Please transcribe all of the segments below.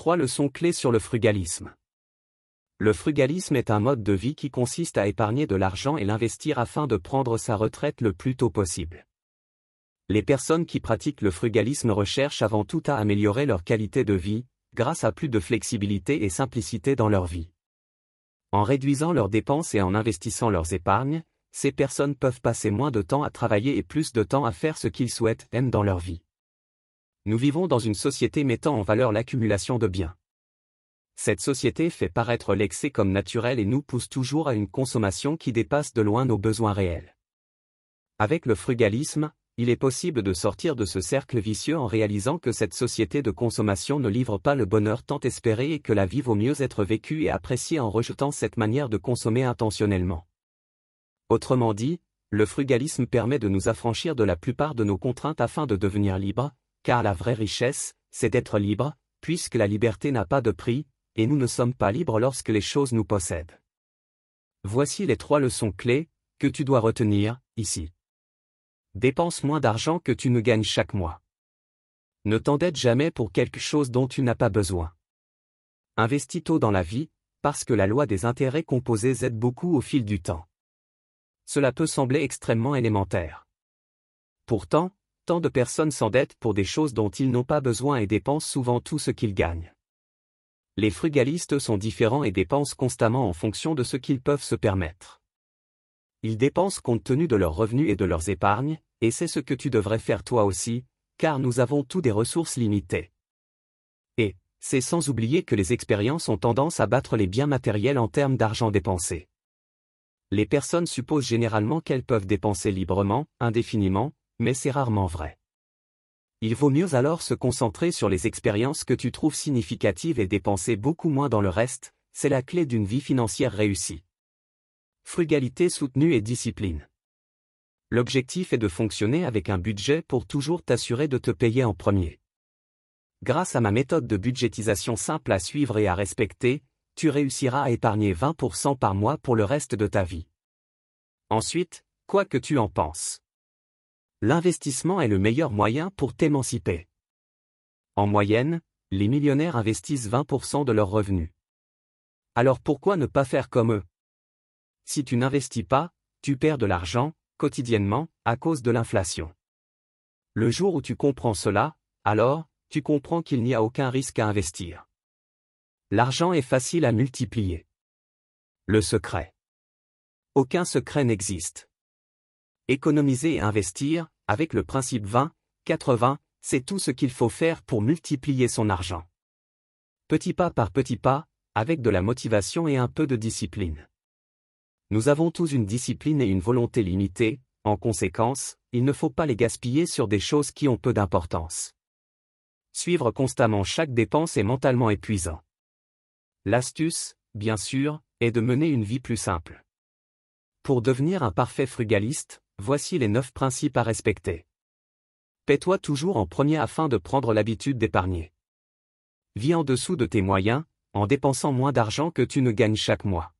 Trois leçons clés sur le frugalisme. Le frugalisme est un mode de vie qui consiste à épargner de l'argent et l'investir afin de prendre sa retraite le plus tôt possible. Les personnes qui pratiquent le frugalisme recherchent avant tout à améliorer leur qualité de vie, grâce à plus de flexibilité et simplicité dans leur vie. En réduisant leurs dépenses et en investissant leurs épargnes, ces personnes peuvent passer moins de temps à travailler et plus de temps à faire ce qu'ils souhaitent, aiment dans leur vie. Nous vivons dans une société mettant en valeur l'accumulation de biens. Cette société fait paraître l'excès comme naturel et nous pousse toujours à une consommation qui dépasse de loin nos besoins réels. Avec le frugalisme, il est possible de sortir de ce cercle vicieux en réalisant que cette société de consommation ne livre pas le bonheur tant espéré et que la vie vaut mieux être vécue et appréciée en rejetant cette manière de consommer intentionnellement. Autrement dit, le frugalisme permet de nous affranchir de la plupart de nos contraintes afin de devenir libre, car la vraie richesse, c'est d'être libre, puisque la liberté n'a pas de prix, et nous ne sommes pas libres lorsque les choses nous possèdent. Voici les trois leçons clés, que tu dois retenir, ici. Dépense moins d'argent que tu ne gagnes chaque mois. Ne t'endette jamais pour quelque chose dont tu n'as pas besoin. Investis tôt dans la vie, parce que la loi des intérêts composés aide beaucoup au fil du temps. Cela peut sembler extrêmement élémentaire. Pourtant, de personnes s'endettent pour des choses dont ils n'ont pas besoin et dépensent souvent tout ce qu'ils gagnent. Les frugalistes sont différents et dépensent constamment en fonction de ce qu'ils peuvent se permettre. Ils dépensent compte tenu de leurs revenus et de leurs épargnes, et c'est ce que tu devrais faire toi aussi, car nous avons tous des ressources limitées. Et, c'est sans oublier que les expériences ont tendance à battre les biens matériels en termes d'argent dépensé les personnes supposent généralement qu'elles peuvent dépenser librement, indéfiniment, mais c'est rarement vrai. Il vaut mieux alors se concentrer sur les expériences que tu trouves significatives et dépenser beaucoup moins dans le reste, c'est la clé d'une vie financière réussie. Frugalité soutenue et discipline. L'objectif est de fonctionner avec un budget pour toujours t'assurer de te payer en premier. Grâce à ma méthode de budgétisation simple à suivre et à respecter, tu réussiras à épargner 20% par mois pour le reste de ta vie. Ensuite, quoi que tu en penses. L'investissement est le meilleur moyen pour t'émanciper. En moyenne, les millionnaires investissent 20% de leurs revenus. Alors pourquoi ne pas faire comme eux? Si tu n'investis pas, tu perds de l'argent, quotidiennement, à cause de l'inflation. Le jour où tu comprends cela, alors, tu comprends qu'il n'y a aucun risque à investir. L'argent est facile à multiplier. Le secret. Aucun secret n'existe. Économiser et investir, avec le principe 20, 80, c'est tout ce qu'il faut faire pour multiplier son argent. Petit pas par petit pas, avec de la motivation et un peu de discipline. Nous avons tous une discipline et une volonté limitée, en conséquence, il ne faut pas les gaspiller sur des choses qui ont peu d'importance. Suivre constamment chaque dépense est mentalement épuisant. L'astuce, bien sûr, est de mener une vie plus simple. Pour devenir un parfait frugaliste, voici les 9 principes à respecter. Paie-toi toujours en premier afin de prendre l'habitude d'épargner. Vis en dessous de tes moyens, en dépensant moins d'argent que tu ne gagnes chaque mois.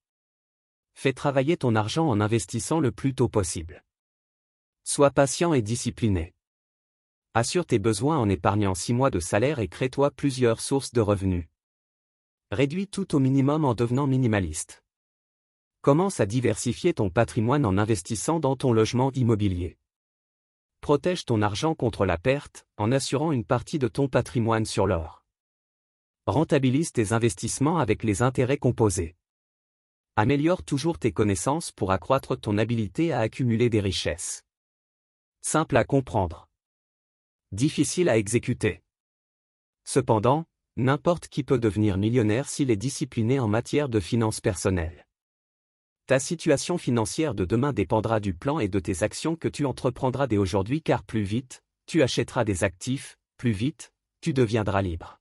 Fais travailler ton argent en investissant le plus tôt possible. Sois patient et discipliné. Assure tes besoins en épargnant 6 mois de salaire et crée-toi plusieurs sources de revenus. Réduis tout au minimum en devenant minimaliste. Commence à diversifier ton patrimoine en investissant dans ton logement immobilier? Protège ton argent contre la perte en assurant une partie de ton patrimoine sur l'or. Rentabilise tes investissements avec les intérêts composés. Améliore toujours tes connaissances pour accroître ton habilité à accumuler des richesses. Simple à comprendre. Difficile à exécuter. Cependant, N'importe qui peut devenir millionnaire s'il est discipliné en matière de finances personnelles. Ta situation financière de demain dépendra du plan et de tes actions que tu entreprendras dès aujourd'hui car plus vite, tu achèteras des actifs, plus vite, tu deviendras libre.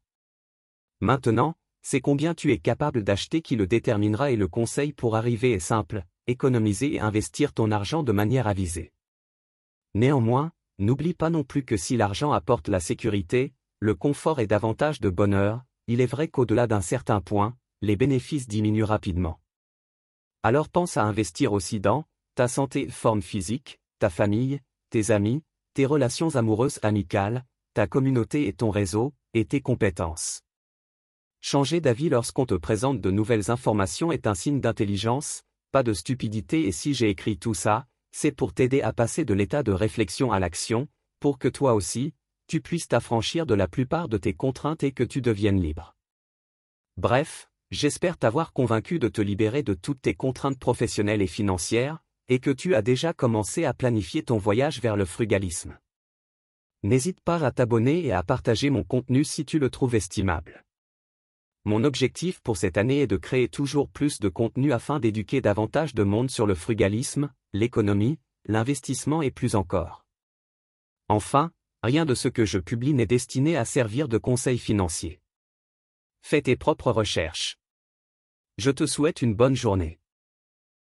Maintenant, c'est combien tu es capable d'acheter qui le déterminera et le conseil pour arriver est simple, économiser et investir ton argent de manière avisée. Néanmoins, n'oublie pas non plus que si l'argent apporte la sécurité, le confort est davantage de bonheur, il est vrai qu'au-delà d'un certain point, les bénéfices diminuent rapidement. Alors pense à investir aussi dans ta santé, forme physique, ta famille, tes amis, tes relations amoureuses amicales, ta communauté et ton réseau, et tes compétences. Changer d'avis lorsqu'on te présente de nouvelles informations est un signe d'intelligence, pas de stupidité et si j'ai écrit tout ça, c'est pour t'aider à passer de l'état de réflexion à l'action, pour que toi aussi, tu puisses t'affranchir de la plupart de tes contraintes et que tu deviennes libre. Bref, j'espère t'avoir convaincu de te libérer de toutes tes contraintes professionnelles et financières, et que tu as déjà commencé à planifier ton voyage vers le frugalisme. N'hésite pas à t'abonner et à partager mon contenu si tu le trouves estimable. Mon objectif pour cette année est de créer toujours plus de contenu afin d'éduquer davantage de monde sur le frugalisme, l'économie, l'investissement et plus encore. Enfin, rien de ce que je publie n'est destiné à servir de conseil financier. Fais tes propres recherches. Je te souhaite une bonne journée.